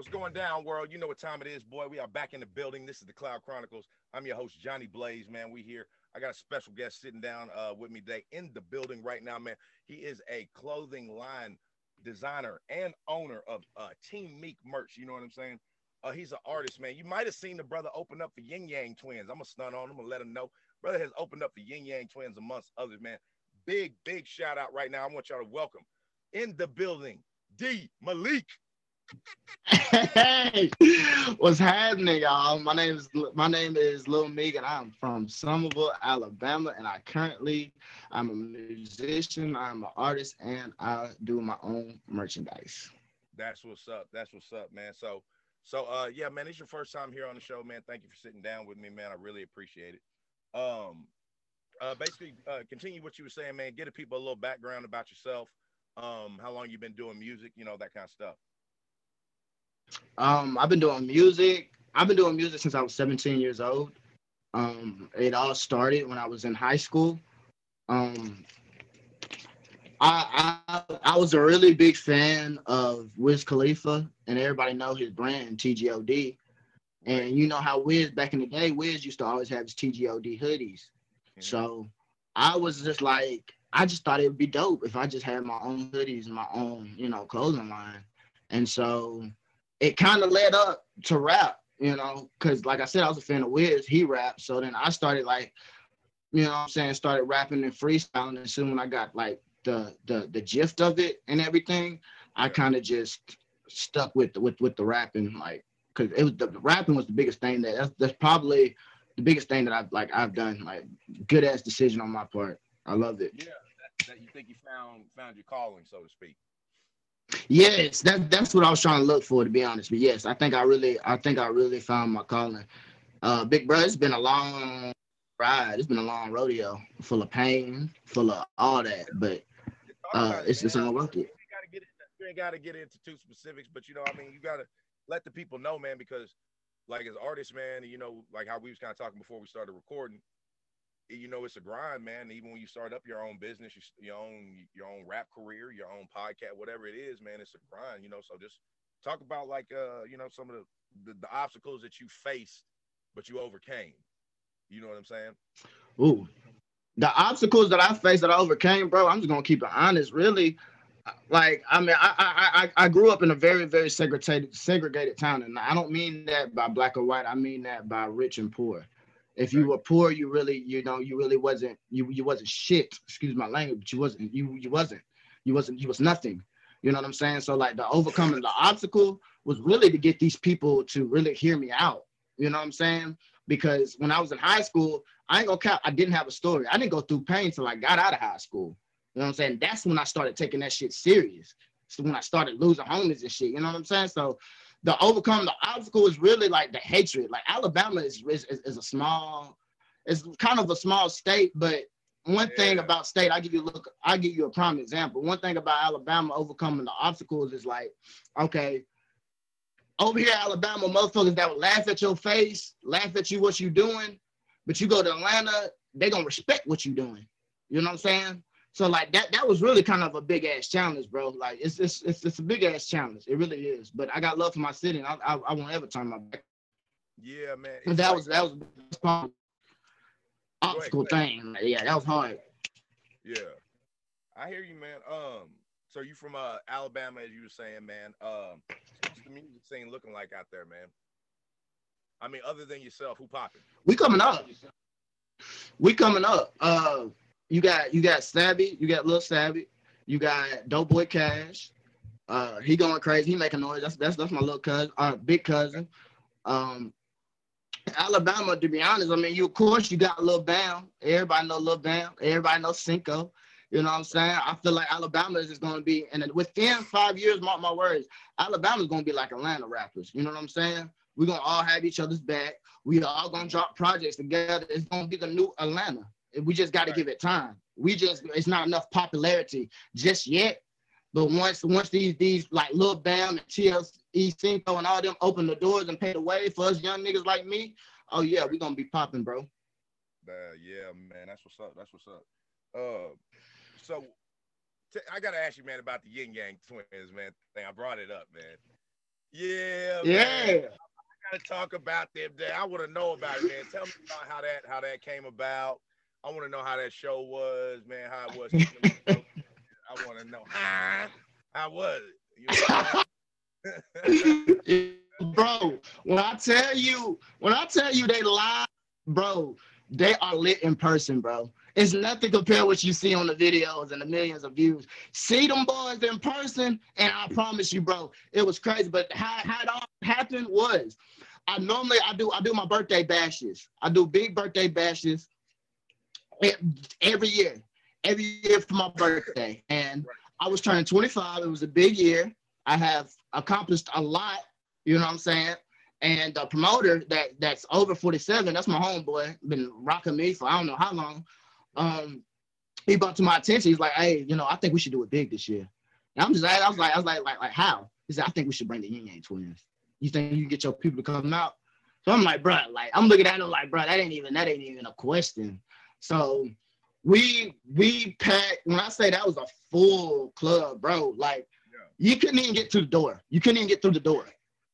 What's going down, world? You know what time it is, boy. We are back in the building. This is the Cloud Chronicles. I'm your host, Johnny Blaze, man. We here. I got a special guest sitting down uh, with me today in the building right now, man. He is a clothing line designer and owner of uh, Team Meek merch. You know what I'm saying? Uh, he's an artist, man. You might have seen the brother open up for Ying Yang Twins. I'm gonna stun on him and let him know. Brother has opened up for Ying Yang Twins amongst others, man. Big, big shout out right now. I want y'all to welcome in the building, D Malik. Hey, what's happening, y'all? My name is my name is Lil Meek, and I'm from Somerville, Alabama, and I currently I'm a musician, I'm an artist, and I do my own merchandise. That's what's up. That's what's up, man. So, so uh, yeah, man, it's your first time here on the show, man. Thank you for sitting down with me, man. I really appreciate it. Um, uh, basically, uh, continue what you were saying, man. Get the people a little background about yourself. Um, how long you've been doing music, you know, that kind of stuff. Um, I've been doing music. I've been doing music since I was 17 years old. Um, it all started when I was in high school. Um, I, I I was a really big fan of Wiz Khalifa, and everybody know his brand TGOD. And you know how Wiz back in the day, Wiz used to always have his TGOD hoodies. Mm-hmm. So I was just like, I just thought it would be dope if I just had my own hoodies and my own, you know, clothing line. And so it kind of led up to rap, you know, because like I said, I was a fan of Wiz, he rapped. So then I started like, you know I'm saying, started rapping and freestyling. And soon when I got like the the the gist of it and everything, I kind of just stuck with with with the rapping, like because it was the, the, rapping was the biggest thing that that's, that's probably the biggest thing that I've like I've done, like good ass decision on my part. I love it. Yeah, that, that you think you found found your calling, so to speak. Yes, that that's what I was trying to look for, to be honest. But yes, I think I really, I think I really found my calling. Uh, Big Bro, it's been a long ride. It's been a long rodeo, full of pain, full of all that. But uh, it's just all worth it. You ain't got to get into too specifics, but you know, I mean, you got to let the people know, man, because like as artists, man, you know, like how we was kind of talking before we started recording, you know it's a grind, man. Even when you start up your own business, your own your own rap career, your own podcast, whatever it is, man, it's a grind. You know, so just talk about like uh, you know, some of the, the, the obstacles that you faced, but you overcame. You know what I'm saying? Ooh, the obstacles that I faced that I overcame, bro. I'm just gonna keep it honest. Really, like I mean, I I I grew up in a very very segregated segregated town, and I don't mean that by black or white. I mean that by rich and poor. If you were poor, you really, you know, you really wasn't, you you wasn't shit. Excuse my language. But you wasn't, you you wasn't, you wasn't, you was nothing. You know what I'm saying? So like the overcoming the obstacle was really to get these people to really hear me out. You know what I'm saying? Because when I was in high school, I ain't gonna count. I didn't have a story. I didn't go through pain till I got out of high school. You know what I'm saying? That's when I started taking that shit serious. So when I started losing homies and shit. You know what I'm saying? So the overcome the obstacle is really like the hatred. Like Alabama is is, is a small, it's kind of a small state, but one yeah. thing about state, I give you look, I give you a prime example. One thing about Alabama overcoming the obstacles is like, okay, over here, Alabama, motherfuckers that would laugh at your face, laugh at you what you doing, but you go to Atlanta, they gonna respect what you doing. You know what I'm saying? So like that that was really kind of a big ass challenge, bro. Like it's it's it's, it's a big ass challenge. It really is. But I got love for my city, and I I, I won't ever turn my back. Yeah, man. That like, was that was the obstacle thing. Yeah, that was hard. Yeah, I hear you, man. Um, so you from uh Alabama, as you were saying, man. Um, what's the music scene looking like out there, man? I mean, other than yourself, who popping? We coming up. We coming up. Uh you got you got Savvy, you got Lil Savvy, you got Dope Boy Cash. Uh, he going crazy. He making noise. That's that's that's my little cousin, uh, big cousin. Um, Alabama, to be honest, I mean, you of course you got Lil Bam. Everybody know Lil Bam. Everybody know Cinco. You know what I'm saying? I feel like Alabama is just going to be, and within five years, mark my words, Alabama's going to be like Atlanta rappers. You know what I'm saying? We're going to all have each other's back. We all going to drop projects together. It's going to be the new Atlanta. We just got to right. give it time. We just it's not enough popularity just yet. But once once these these like Lil Bam and TLC Cinco and all them open the doors and pay the way for us young niggas like me, oh yeah, we gonna be popping, bro. Uh, yeah, man, that's what's up. That's what's up. Uh, so t- I gotta ask you, man, about the Ying Yang Twins, man. Thing I brought it up, man. Yeah. Yeah. Man. I gotta talk about them. I want to know about it, man. Tell me about how that how that came about. I want to know how that show was, man. How it was. I want to know how how was it. You know bro, when I tell you, when I tell you they live, bro, they are lit in person, bro. It's nothing compared to what you see on the videos and the millions of views. See them boys in person, and I promise you, bro, it was crazy. But how, how it all happened was I normally I do I do my birthday bashes. I do big birthday bashes every year. Every year for my birthday. And I was turning 25. It was a big year. I have accomplished a lot, you know what I'm saying? And the promoter that that's over 47, that's my homeboy, been rocking me for I don't know how long. Um, he brought to my attention. He's like, hey, you know, I think we should do it big this year. And I'm just, I was like, I was like, like, like how? He said, I think we should bring the Ying Yang twins. You think you can get your people to come out? So I'm like, bro, like I'm looking at him like, bro, that ain't even that ain't even a question. So we we packed. When I say that was a full club, bro, like yeah. you couldn't even get to the door. You couldn't even get through the door.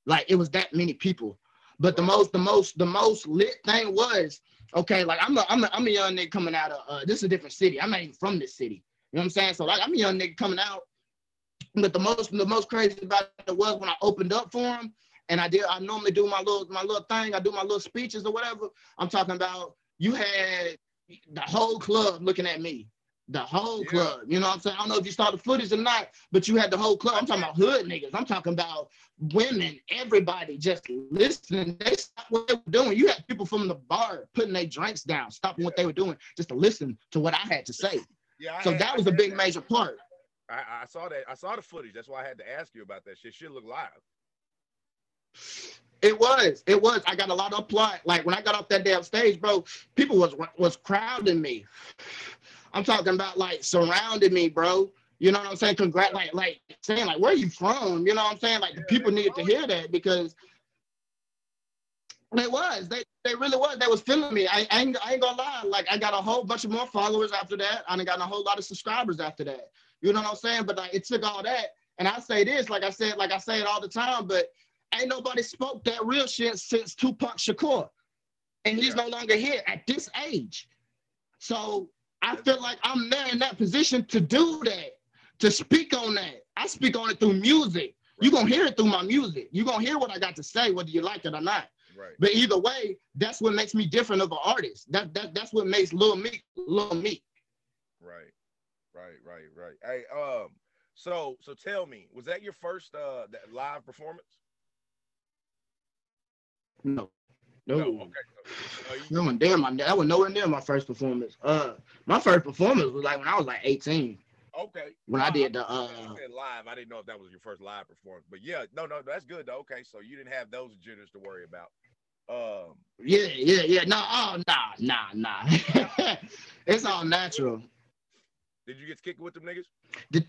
Like it was that many people. But the most, the most, the most lit thing was okay. Like I'm a, I'm a, I'm a young nigga coming out of uh, this is a different city. I'm not even from this city. You know what I'm saying? So like I'm a young nigga coming out. But the most, the most crazy about it was when I opened up for him, and I did. I normally do my little, my little thing. I do my little speeches or whatever. I'm talking about. You had the whole club looking at me the whole yeah. club. You know what I'm saying? I don't know if you saw the footage or not, but you had the whole club. I'm talking about hood niggas. I'm talking about women, everybody just listening. They stopped what they were doing. You had people from the bar putting their drinks down, stopping yeah. what they were doing just to listen to what I had to say. Yeah, so had, that was a big that. major part. I, I, saw that. I saw the footage. That's why I had to ask you about that shit. Shit look live. It was. It was. I got a lot of applause. Like when I got off that damn stage, bro, people was was crowding me. I'm talking about like surrounding me, bro. You know what I'm saying? Congrat, like, like saying like, where are you from? You know what I'm saying? Like, the people needed to hear that because it was, they, they really was. They was feeling me. I, I, ain't, I ain't gonna lie. Like, I got a whole bunch of more followers after that. I got a whole lot of subscribers after that. You know what I'm saying? But like, it took all that. And I say this, like I said, like I say it all the time, but ain't nobody spoke that real shit since Tupac Shakur. And he's yeah. no longer here at this age. So I feel like I'm there in that position to do that, to speak on that. I speak on it through music. You're gonna hear it through my music. You're gonna hear what I got to say, whether you like it or not. Right. But either way, that's what makes me different of an artist. That that that's what makes Lil Meek Lil Meek. Right, right, right, right. Hey, um, so so tell me, was that your first uh that live performance? No. No, no, okay. no one damn, my, that was nowhere near my first performance. Uh, my first performance was like when I was like 18. Okay. When I did the uh live, I didn't know if that was your first live performance, but yeah, no, no, that's good. Though. Okay, so you didn't have those jitters to worry about. Um. Yeah, yeah, yeah. No, oh, nah, nah, nah. it's all natural. Did you get kicked with them niggas? Did,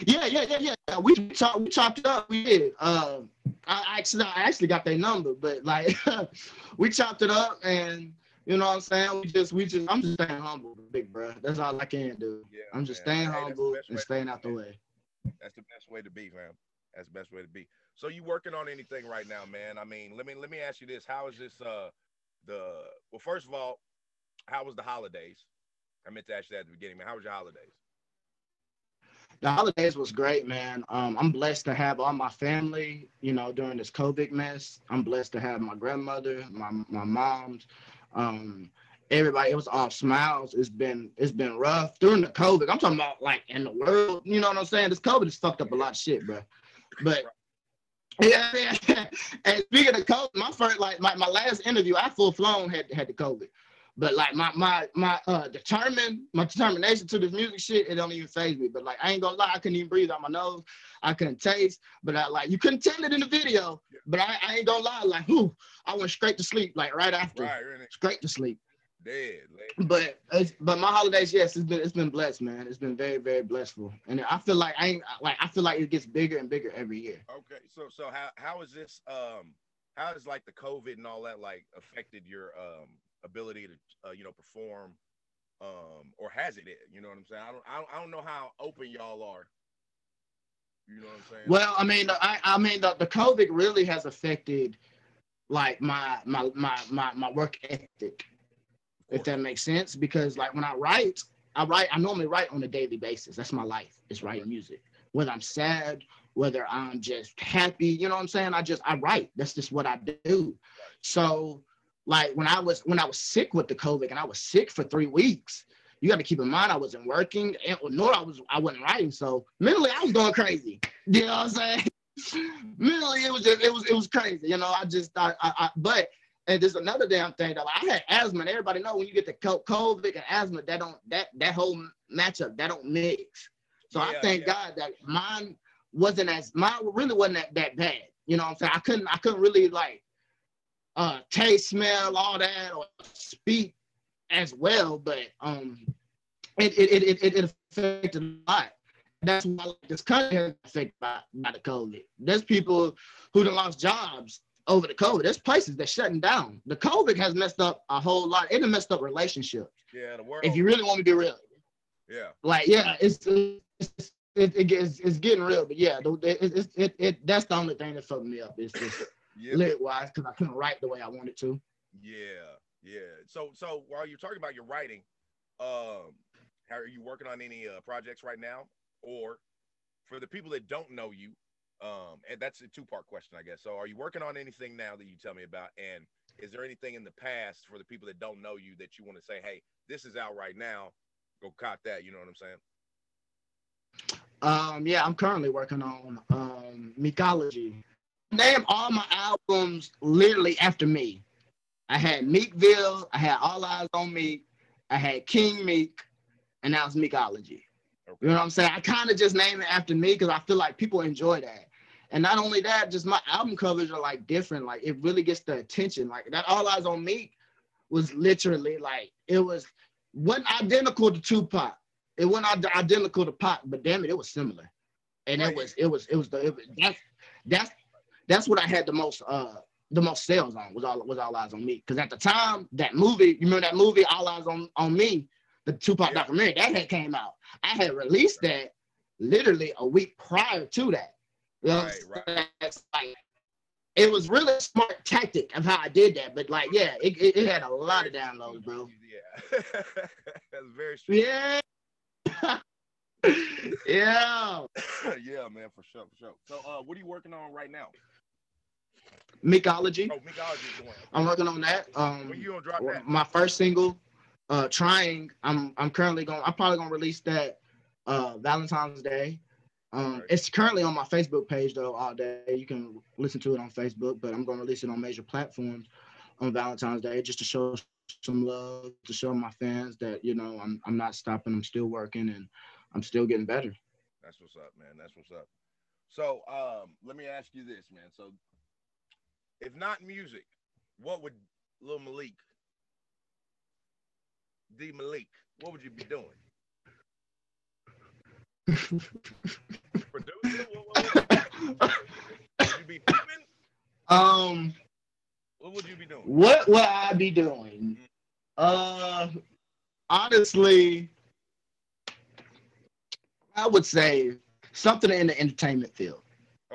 yeah, yeah, yeah, yeah. We chopped, we chopped it up. We did. Um, I actually, I actually got their number, but like, we chopped it up, and you know what I'm saying. We just, we just, I'm just staying humble, big bro. That's all I can do. Yeah, I'm just man. staying hey, humble and staying out the way. That's the best way to be, fam. That's the best way to be. So you working on anything right now, man? I mean, let me let me ask you this: How is this? Uh, the well, first of all, how was the holidays? I meant to ask you that at the beginning, man. How was your holidays? The holidays was great, man. Um, I'm blessed to have all my family, you know, during this COVID mess. I'm blessed to have my grandmother, my my mom's, um, everybody. It was all smiles. It's been it's been rough during the COVID. I'm talking about like in the world. You know what I'm saying? This COVID has fucked up a lot of shit, bro. But yeah, yeah. and speaking of COVID, my first like my, my last interview, I full flown had had the COVID. But like my my my uh determined my determination to this music shit, it don't even phase me. But like I ain't gonna lie, I couldn't even breathe out my nose. I couldn't taste, but I like you couldn't tell it in the video. But I, I ain't gonna lie, like whoo, I went straight to sleep, like right after. Right? Straight to sleep. Dead. But but my holidays, yes, it's been it's been blessed, man. It's been very very blessful, and I feel like I ain't like I feel like it gets bigger and bigger every year. Okay, so so how how is this um how has like the COVID and all that like affected your um ability to uh, you know perform um or has it you know what i'm saying i don't i don't, I don't know how open y'all are You know what I'm saying? Well, I mean, I I mean the, the COVID really has affected like my my my my my work ethic, if that makes sense. Because like when I write, I write. I normally write on a daily basis. That's my life. Is writing music. Whether I'm sad, whether I'm just happy, you know what I'm saying? I just I write. That's just what I do. So like when I was when I was sick with the COVID and I was sick for three weeks, you got to keep in mind I wasn't working and nor I was I wasn't writing. So mentally I was going crazy. You know what I'm saying? mentally it was just it was it was crazy. You know, I just I, I, I but and there's another damn thing that I had asthma, and everybody know when you get the COVID and asthma, that don't that that whole matchup that don't mix. So yeah, I thank yeah. God that mine wasn't as mine really wasn't that, that bad. You know what I'm saying? I couldn't I couldn't really like uh taste, smell, all that, or speak as well, but um it it it it, it affected a lot. That's why like, this country has affected by, by the COVID. There's people who have lost jobs over the COVID. There's places that shutting down. The COVID has messed up a whole lot. It messed up relationships. Yeah, the world. If you really want to be real. Yeah. Like yeah, it's, it's it, it gets it's getting real, but yeah, it, it, it, it that's the only thing that fucked me up. It's just yeah. lit wise because I couldn't write the way I wanted to. Yeah, yeah. So so while you're talking about your writing, um, how are you working on any uh, projects right now? Or for the people that don't know you, um, and that's a two part question, I guess. So are you working on anything now that you tell me about? And is there anything in the past for the people that don't know you that you want to say, hey, this is out right now, go cop that? You know what I'm saying? Um, yeah, I'm currently working on um, Meekology. Name all my albums literally after me. I had Meekville, I had All Eyes on Me, I had King Meek, and now it's Meekology. Okay. You know what I'm saying? I kind of just name it after me because I feel like people enjoy that. And not only that, just my album covers are like different. Like it really gets the attention. Like that All Eyes on Me was literally like it was wasn't identical to Tupac, it wasn't identical to Pac, but damn it, it was similar. And right. it was it was it was the it was, that's that's that's what I had the most uh the most sales on was all was all eyes on me. Because at the time, that movie, you remember that movie, All Eyes on, on Me, the Tupac yeah. documentary, that had came out. I had released that literally a week prior to that. You know right, right. like it was really a smart tactic of how I did that. But like, yeah, it, it, it had a lot of downloads, bro. Yeah. That's very true. Yeah. yeah. yeah, man, for sure, for sure. So, uh, what are you working on right now? Meekology. Oh. I'm working on that. Um, when you gonna drop that? My first single, uh, trying. I'm I'm currently going. I'm probably gonna release that uh Valentine's Day. Um. It's currently on my Facebook page though all day. You can listen to it on Facebook, but I'm gonna release it on major platforms on Valentine's Day just to show some love to show my fans that you know I'm I'm not stopping. I'm still working and I'm still getting better. That's what's up, man. That's what's up. So um, let me ask you this, man. So if not music, what would Lil Malik, D Malik, what would you be doing? Producing? What, what, what, would you be filming? Um what would you be doing? What would I be doing? Uh, honestly, I would say something in the entertainment field.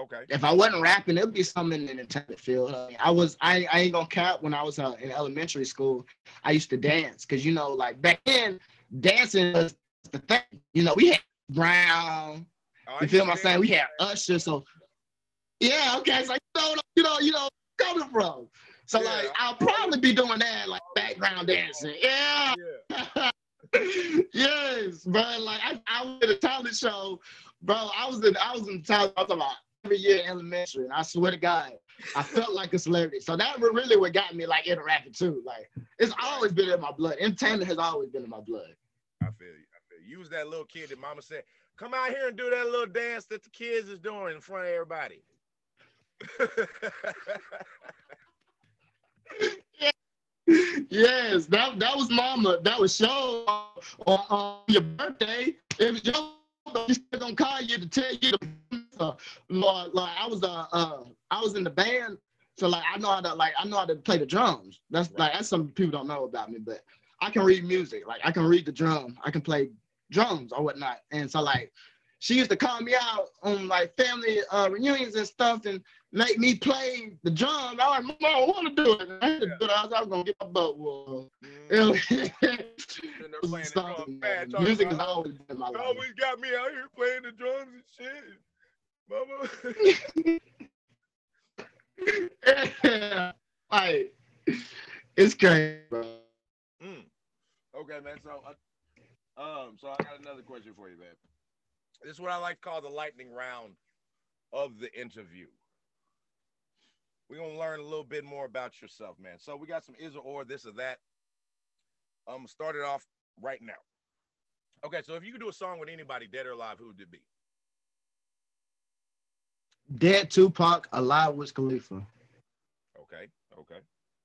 Okay. If I wasn't rapping, it'd be something in the entertainment field. I, mean, I was I, I ain't gonna cap when I was uh, in elementary school. I used to dance because you know like back then dancing was the thing. You know we had Brown. Oh, you feel my saying? We had Usher. So yeah, okay. So you know you know you know coming from. So yeah. like I'll probably be doing that like background dancing. Yeah. yeah. yes, bro. Like I, I was at a talent show, bro. I was in I was in talent. I was about every year in elementary, and I swear to God, I felt like a celebrity. So that really what got me like into rapping too. Like it's always been in my blood. Entertainment has always been in my blood. I feel you. I feel you. You was that little kid that mama said, "Come out here and do that little dance that the kids is doing in front of everybody." yes, that that was mama. That was show on, on your birthday. It was your you still gonna call you to tell you the uh, Lord, like I was uh, uh I was in the band, so like I know how to like I know how to play the drums. That's right. like that's something people don't know about me, but I can read music. Like I can read the drum, I can play drums or whatnot. And so like she used to call me out on like family uh, reunions and stuff and make me play the drums. I was like, Mom, I want to do it. I had to do it. I was, I was gonna get my butt whooped. Mm. Music has always been my life. Always got me out here playing the drums and shit, Mama. like, it's crazy, bro. Mm. Okay, man. So, uh, um, so I got another question for you, man. This is what I like to call the lightning round of the interview. We're gonna learn a little bit more about yourself, man. So we got some is or, or this or that. Um, start it off right now. Okay, so if you could do a song with anybody, dead or alive, who would it be? Dead Tupac, alive Wiz Khalifa. Okay, okay.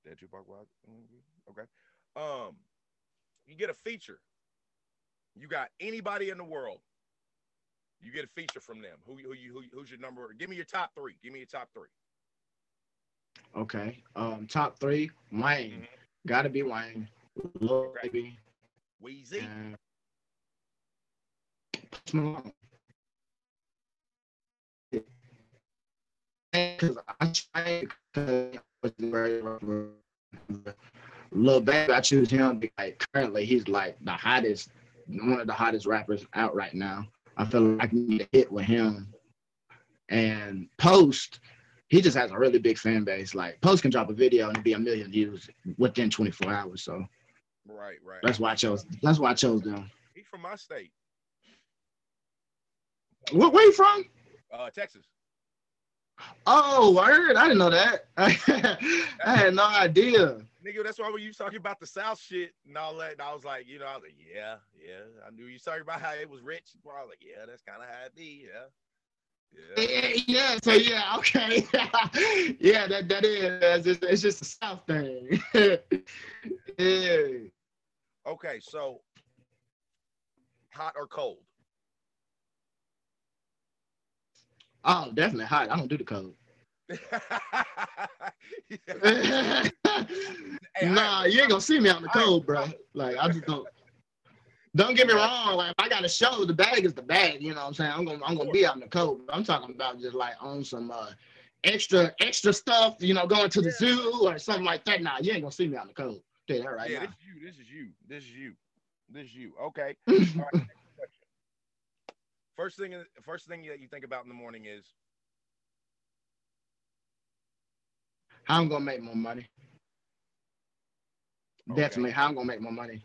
Dead Tupac, alive. Mm-hmm, okay. Um, you get a feature. You got anybody in the world you get a feature from them. Who who you who, who's your number? Give me your top three. Give me your top three. Okay. Um, top three. Wayne. Mm-hmm. Gotta be Wayne. Lil okay. Baby. Weezy. Because I tried Lil Baby, I choose him because like, currently he's like the hottest, one of the hottest rappers out right now. I feel like I can get a hit with him. And Post, he just has a really big fan base. Like Post can drop a video and be a million views within 24 hours. So right, right. That's why I chose. That's why I chose them. He's from my state. What? Where you from? Uh, Texas. Oh, word! I didn't know that. I had no idea nigga, that's why when you talking about the South shit and all that, and I was like, you know, I was like, yeah, yeah. I knew you talking about how it was rich. I was like, yeah, that's kind of how it be, yeah. Yeah. yeah, so yeah, okay. yeah, that that is it's, it's just a South thing. yeah. Okay, so hot or cold? Oh, definitely hot. I don't do the cold. nah, you ain't gonna see me out in the cold, bro. Like I just don't. Don't get me wrong. Like if I got a show, the bag is the bag. You know what I'm saying? I'm gonna I'm gonna be out in the cold. I'm talking about just like on some uh, extra extra stuff. You know, going to the zoo or something like that. Nah, you ain't gonna see me out in the cold. Tell that right yeah, now. this is you. This is you. This is you. This is you. Okay. First thing, first thing that you think about in the morning is how I'm gonna make more money. Okay. Definitely, how I'm gonna make more money.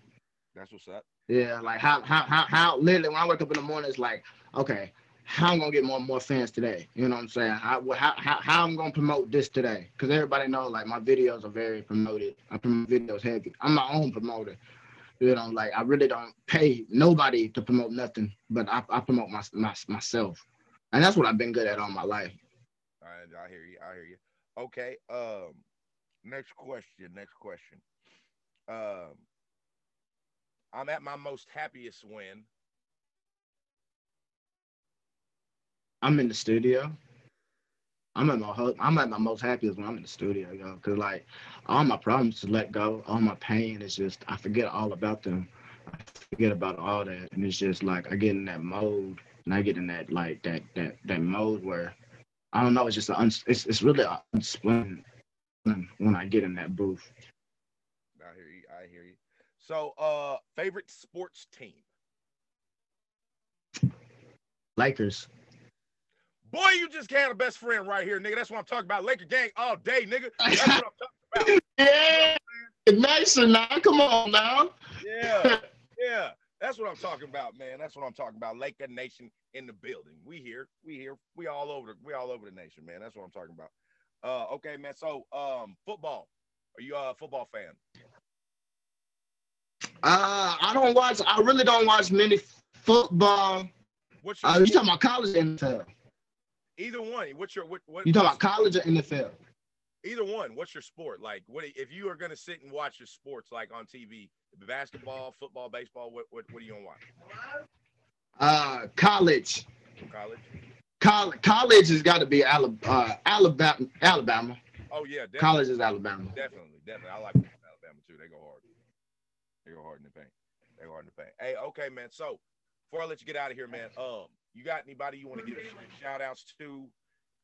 That's what's up. Yeah, like how how how how literally when I wake up in the morning, it's like, okay, how I'm gonna get more and more fans today. You know what I'm saying? How how how, how I'm gonna promote this today? Because everybody knows like my videos are very promoted. I promote videos heavy. I'm my own promoter. You know, like I really don't pay nobody to promote nothing, but I, I promote my, my myself, and that's what I've been good at all my life. I, I hear you. I hear you. Okay. Um, next question. Next question. Um, I'm at my most happiest when I'm in the studio. I'm at my I'm at my most happiest when I'm in the studio, yo. Cause like all my problems to let go, all my pain is just I forget all about them. I forget about all that, and it's just like I get in that mode, and I get in that like that that that mode where I don't know. It's just a, it's it's really unexplained when I get in that booth. I hear you. I hear you. So, uh, favorite sports team? Lakers. Boy, you just had a best friend right here, nigga. That's what I'm talking about. Laker gang all day, nigga. That's what I'm talking about. yeah, nicer now. Come on now. Yeah, yeah. That's what I'm talking about, man. That's what I'm talking about. Laker Nation in the building. We here. We here. We all over the we all over the nation, man. That's what I'm talking about. Uh okay, man. So um football. Are you a football fan? Uh I don't watch I really don't watch many football. What's your uh, you talking about college NFL? Either one. What's your what, what you talking about college or NFL? Either one. What's your sport? Like what if you are gonna sit and watch your sports like on TV, basketball, football, baseball, what what, what are you gonna watch? Uh, college. College. College. College has got to be Alabama. Uh, Alabama. Alabama. Oh yeah. Definitely. College is Alabama. Definitely, definitely. I like Alabama too. They go hard. They go hard in the paint. They go hard in the paint. Hey, okay, man. So before I let you get out of here, man, um, you got anybody you want to give shout outs to?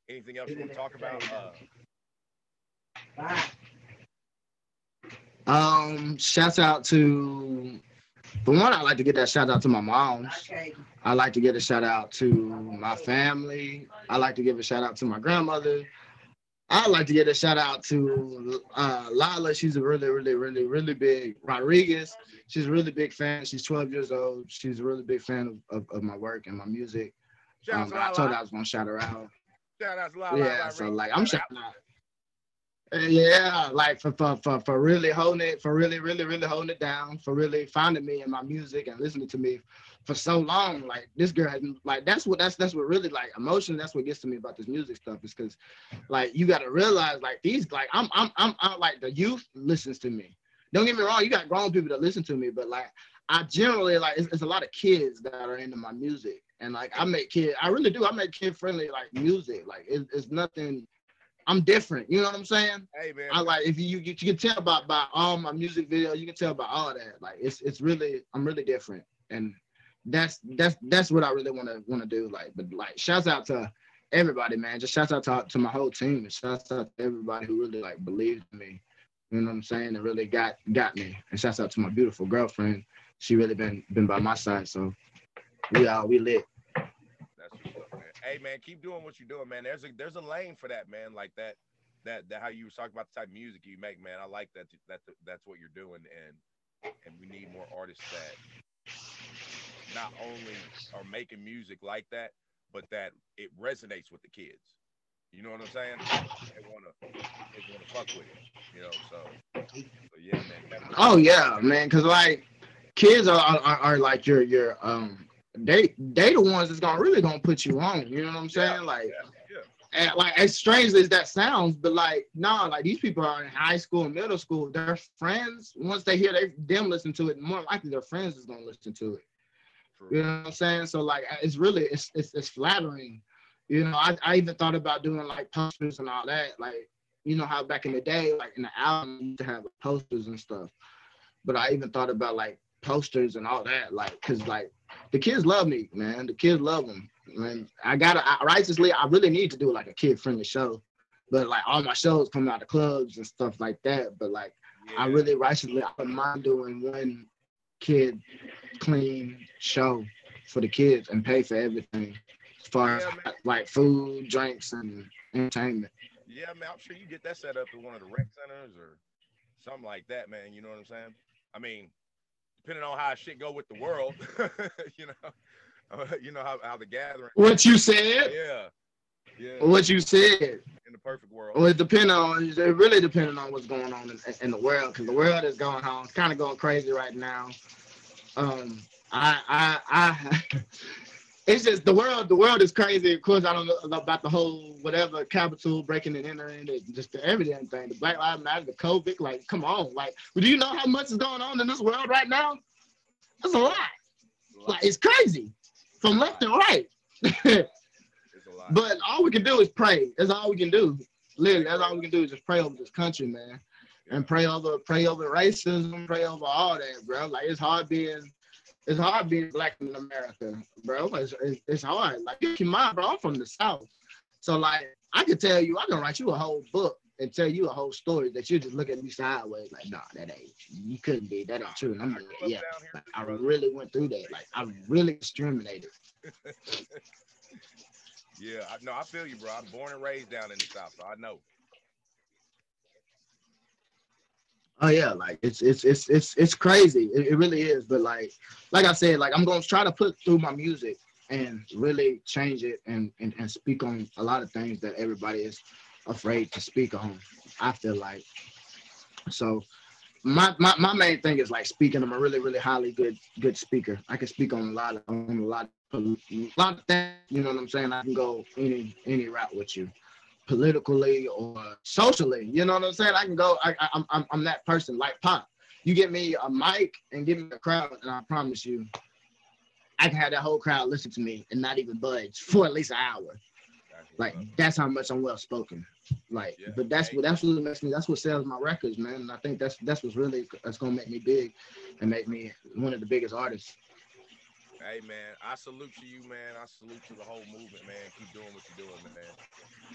Anything else you want to talk about? Uh, Um, shouts out to the one I like to get that shout out to my moms. I like to get a shout out to my family. I like to give a shout out to my grandmother. I like to get a shout out to uh, Lala. She's a really, really, really, really big Rodriguez. She's a really big fan. She's 12 years old. She's a really big fan of, of, of my work and my music. shout out Um, I told her I was gonna shout her out. Shout out to Lala. Yeah, so like I'm shouting out. Yeah, like for, for for for really holding it, for really, really, really holding it down, for really finding me in my music and listening to me for so long. Like this girl has like that's what that's that's what really like emotion. That's what gets to me about this music stuff is because like you got to realize like these like I'm I'm I'm, I'm like the youth listens to me. Don't get me wrong, you got grown people that listen to me, but like I generally like it's, it's a lot of kids that are into my music, and like I make kid, I really do. I make kid friendly like music. Like it, it's nothing. I'm different. You know what I'm saying? Hey man, I like if you you, you can tell by by all my music videos, you can tell by all that. Like it's it's really I'm really different, and that's that's that's what I really want to want to do. Like, but like shouts out to everybody, man. Just shouts out to, to my whole team, shouts out to everybody who really like believed in me. You know what I'm saying? And really got got me. And shouts out to my beautiful girlfriend. She really been been by my side. So we all we lit. That's what's man. Hey man, keep doing what you're doing, man. There's a there's a lane for that, man. Like that, that that how you was talking about the type of music you make, man. I like that that that's what you're doing, and and we need more artists that not only are making music like that, but that it resonates with the kids. You know what I'm saying? They wanna they wanna fuck with it. You know, so, so yeah, man. Oh yeah, man. Cause like kids are, are are like your your um they they the ones that's gonna really gonna put you on. You know what I'm saying? Yeah, like yeah, and like as strange as that sounds, but like nah, like these people are in high school and middle school. Their friends, once they hear they them listen to it, more likely their friends is gonna listen to it. You know what I'm saying? So like it's really it's it's, it's flattering. You know, I, I even thought about doing like posters and all that. Like, you know how back in the day, like in the album, you used to have posters and stuff. But I even thought about like posters and all that, like, cause like the kids love me, man. The kids love them. Man, I gotta I, righteously, I really need to do like a kid friendly show. But like all my shows come out of clubs and stuff like that. But like I Yeah. really righteously I wouldn't mind doing one kid clean show for the kids and pay for everything as far as Yeah, man. like food, drinks, and entertainment. Yeah, man, I'm sure you get that set up in one of the rec centers or something like that, man. You know what I'm saying? I mean, depending on how shit go with the world, you know, uh, you know how, how the gathering. What you said? Yeah, yeah. What you said? In the perfect world. Well, it depends on it really depending on what's going on in, in the world because the world is going on. It's kind of going crazy right now. Um, I, I, I, it's just the world. The world is crazy. Of course, I don't know about the whole whatever Capitol breaking and entering, and just the everything thing. The Black Lives Matter, the COVID. Like, come on. Like, do you know how much is going on in this world right now? That's a lot. Like, it's crazy from left and right. It's a lot. But all we can do is pray. That's all we can do. Literally, that's all we can do is just pray over this country, man. And pray over pray over racism, pray over all that, bro. Like it's hard being it's hard being black in America, bro. It's, it's, it's hard. Like keep in mind, bro, I'm from the South. So like I could tell you, I can write you a whole book and tell you a whole story that you just look at me sideways, like, nah, that ain't you couldn't be, that ain't true. And I'm like, yeah, like, I really went through that. Like I really discriminated. Yeah, I, no, I feel you, bro. I'm born and raised down in the South, so I know. Oh yeah, like it's it's it's it's it's crazy. It, it really is. But like like I said, like I'm gonna try to put through my music and really change it and, and and speak on a lot of things that everybody is afraid to speak on. I feel like so my, my my main thing is like speaking. I'm a really really highly good good speaker. I can speak on a lot of on a lot a lot of things. You know what I'm saying? I can go any any route with you politically or socially. You know what I'm saying? I can go. I, I, I'm I'm I'm that person. Like Pop, you give me a mic and give me a crowd, and I promise you, I can have that whole crowd listen to me and not even budge for at least an hour. Like that's how much I'm well spoken. Like, Yeah. but that's what that's what makes me. That's what sells my records, man. And I think that's that's what's really that's gonna make me big and make me one of the biggest artists. Hey man, I salute to you, man. I salute to the whole movement, man. Keep doing what you're doing, man.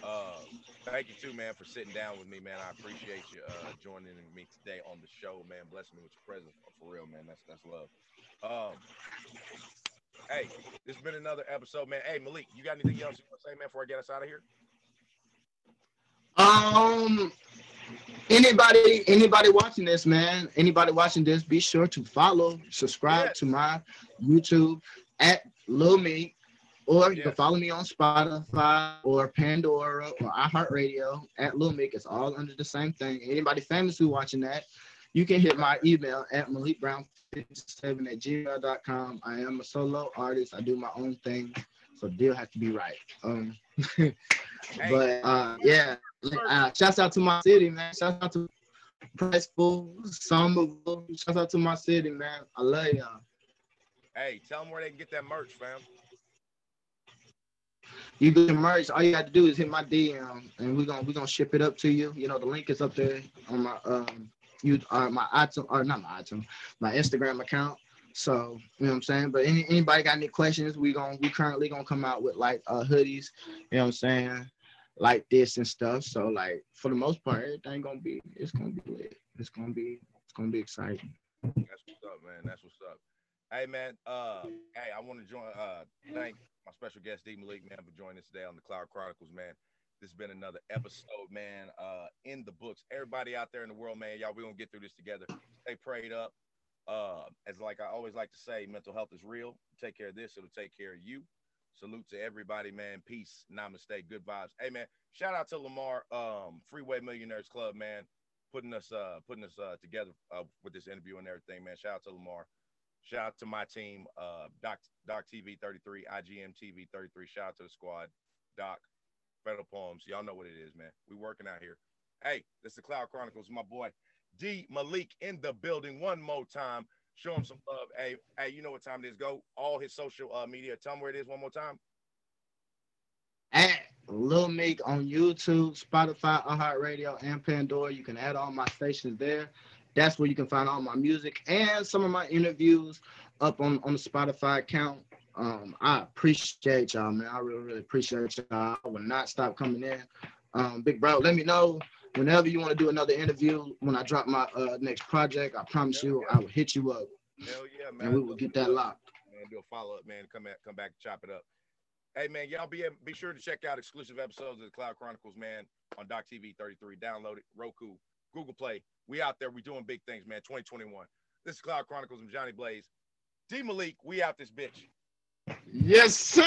Uh, thank you too, man, for sitting down with me, man. I appreciate you uh, joining me today on the show, man. Bless me with your presence, for real, man. That's that's love. Um, hey, this has been another episode, man. Hey, Malik, you got anything else you want to say, man, before I get us out of here? Um, anybody, anybody watching this, man, anybody watching this, be sure to follow, subscribe Yes. to my YouTube at Lil Meek, or you can follow me on Spotify or Pandora or iHeartRadio at Lil Meek. It's all under the same thing. Anybody famous who watching that, you can hit my email at malikbrown57 at gmail.com. I am a solo artist. I do my own thing. So deal has to be right. Um, but uh, yeah, uh, shouts out to my city, man. Shouts out to Priceville, Somerville. Shouts out to my city, man. I love y'all. Hey, tell them where they can get that merch, fam. You get the merch. All you have to do is hit my DM, and we're gonna we're gonna ship it up to you. You know, the link is up there on my um you uh, my iTunes or not my iTunes, my Instagram account. So you know what I'm saying. But any anybody got any questions? We gonna we currently gonna come out with like uh hoodies. You know what I'm saying. Like this and stuff. So like for the most part, everything gonna be it's gonna be lit. It's gonna be it's gonna be exciting. That's what's up, man. That's what's up. Hey, man. Uh, hey, I want to join. Uh, thank my special guest D Malik, man, for joining us today on the Cloud Chronicles, man. This has been another episode, man. Uh, in the books. Everybody out there in the world, man, y'all, we gonna get through this together. Stay prayed up. Uh, as like I always like to say, mental health is real. Take care of this, it'll take care of you. Salute to everybody, man. Peace, namaste, good vibes. Hey, man. Shout out to Lamar, um, Freeway Millionaires Club, man, putting us, uh, putting us uh, together uh, with this interview and everything, man. Shout out to Lamar. Shout out to my team, uh, Doc Doc TV 33, IGM TV 33. Shout out to the squad, Doc, Federal Poems. Y'all know what it is, man. We working out here. Hey, this is the Cloud Chronicles. My boy D Malik in the building. One more time. Show him some love. Hey, hey, you know what time it is. Go all his social uh, media. Tell him where it is one more time. At Lil Meek on YouTube, Spotify, iHeartRadio, and Pandora. You can add all my stations there. That's where you can find all my music and some of my interviews up on, on the Spotify account. Um, I appreciate y'all, man. I really, really appreciate y'all. I will not stop coming in. Um, big bro, let me know whenever you want to do another interview when I drop my uh, next project. I promise you, I will hit you up Hell yeah, man. and we will get that locked. man. Do a follow up, man. Come back, come back, chop it up. Hey, man, y'all be be sure to check out exclusive episodes of the Cloud Chronicles, man, on Doc TV 33. Download it, Roku, Google Play. We out there. We doing big things, man. 2021. This is Cloud Chronicles. I'm Johnny Blaze. D Malik. We out this bitch. Yes, sir.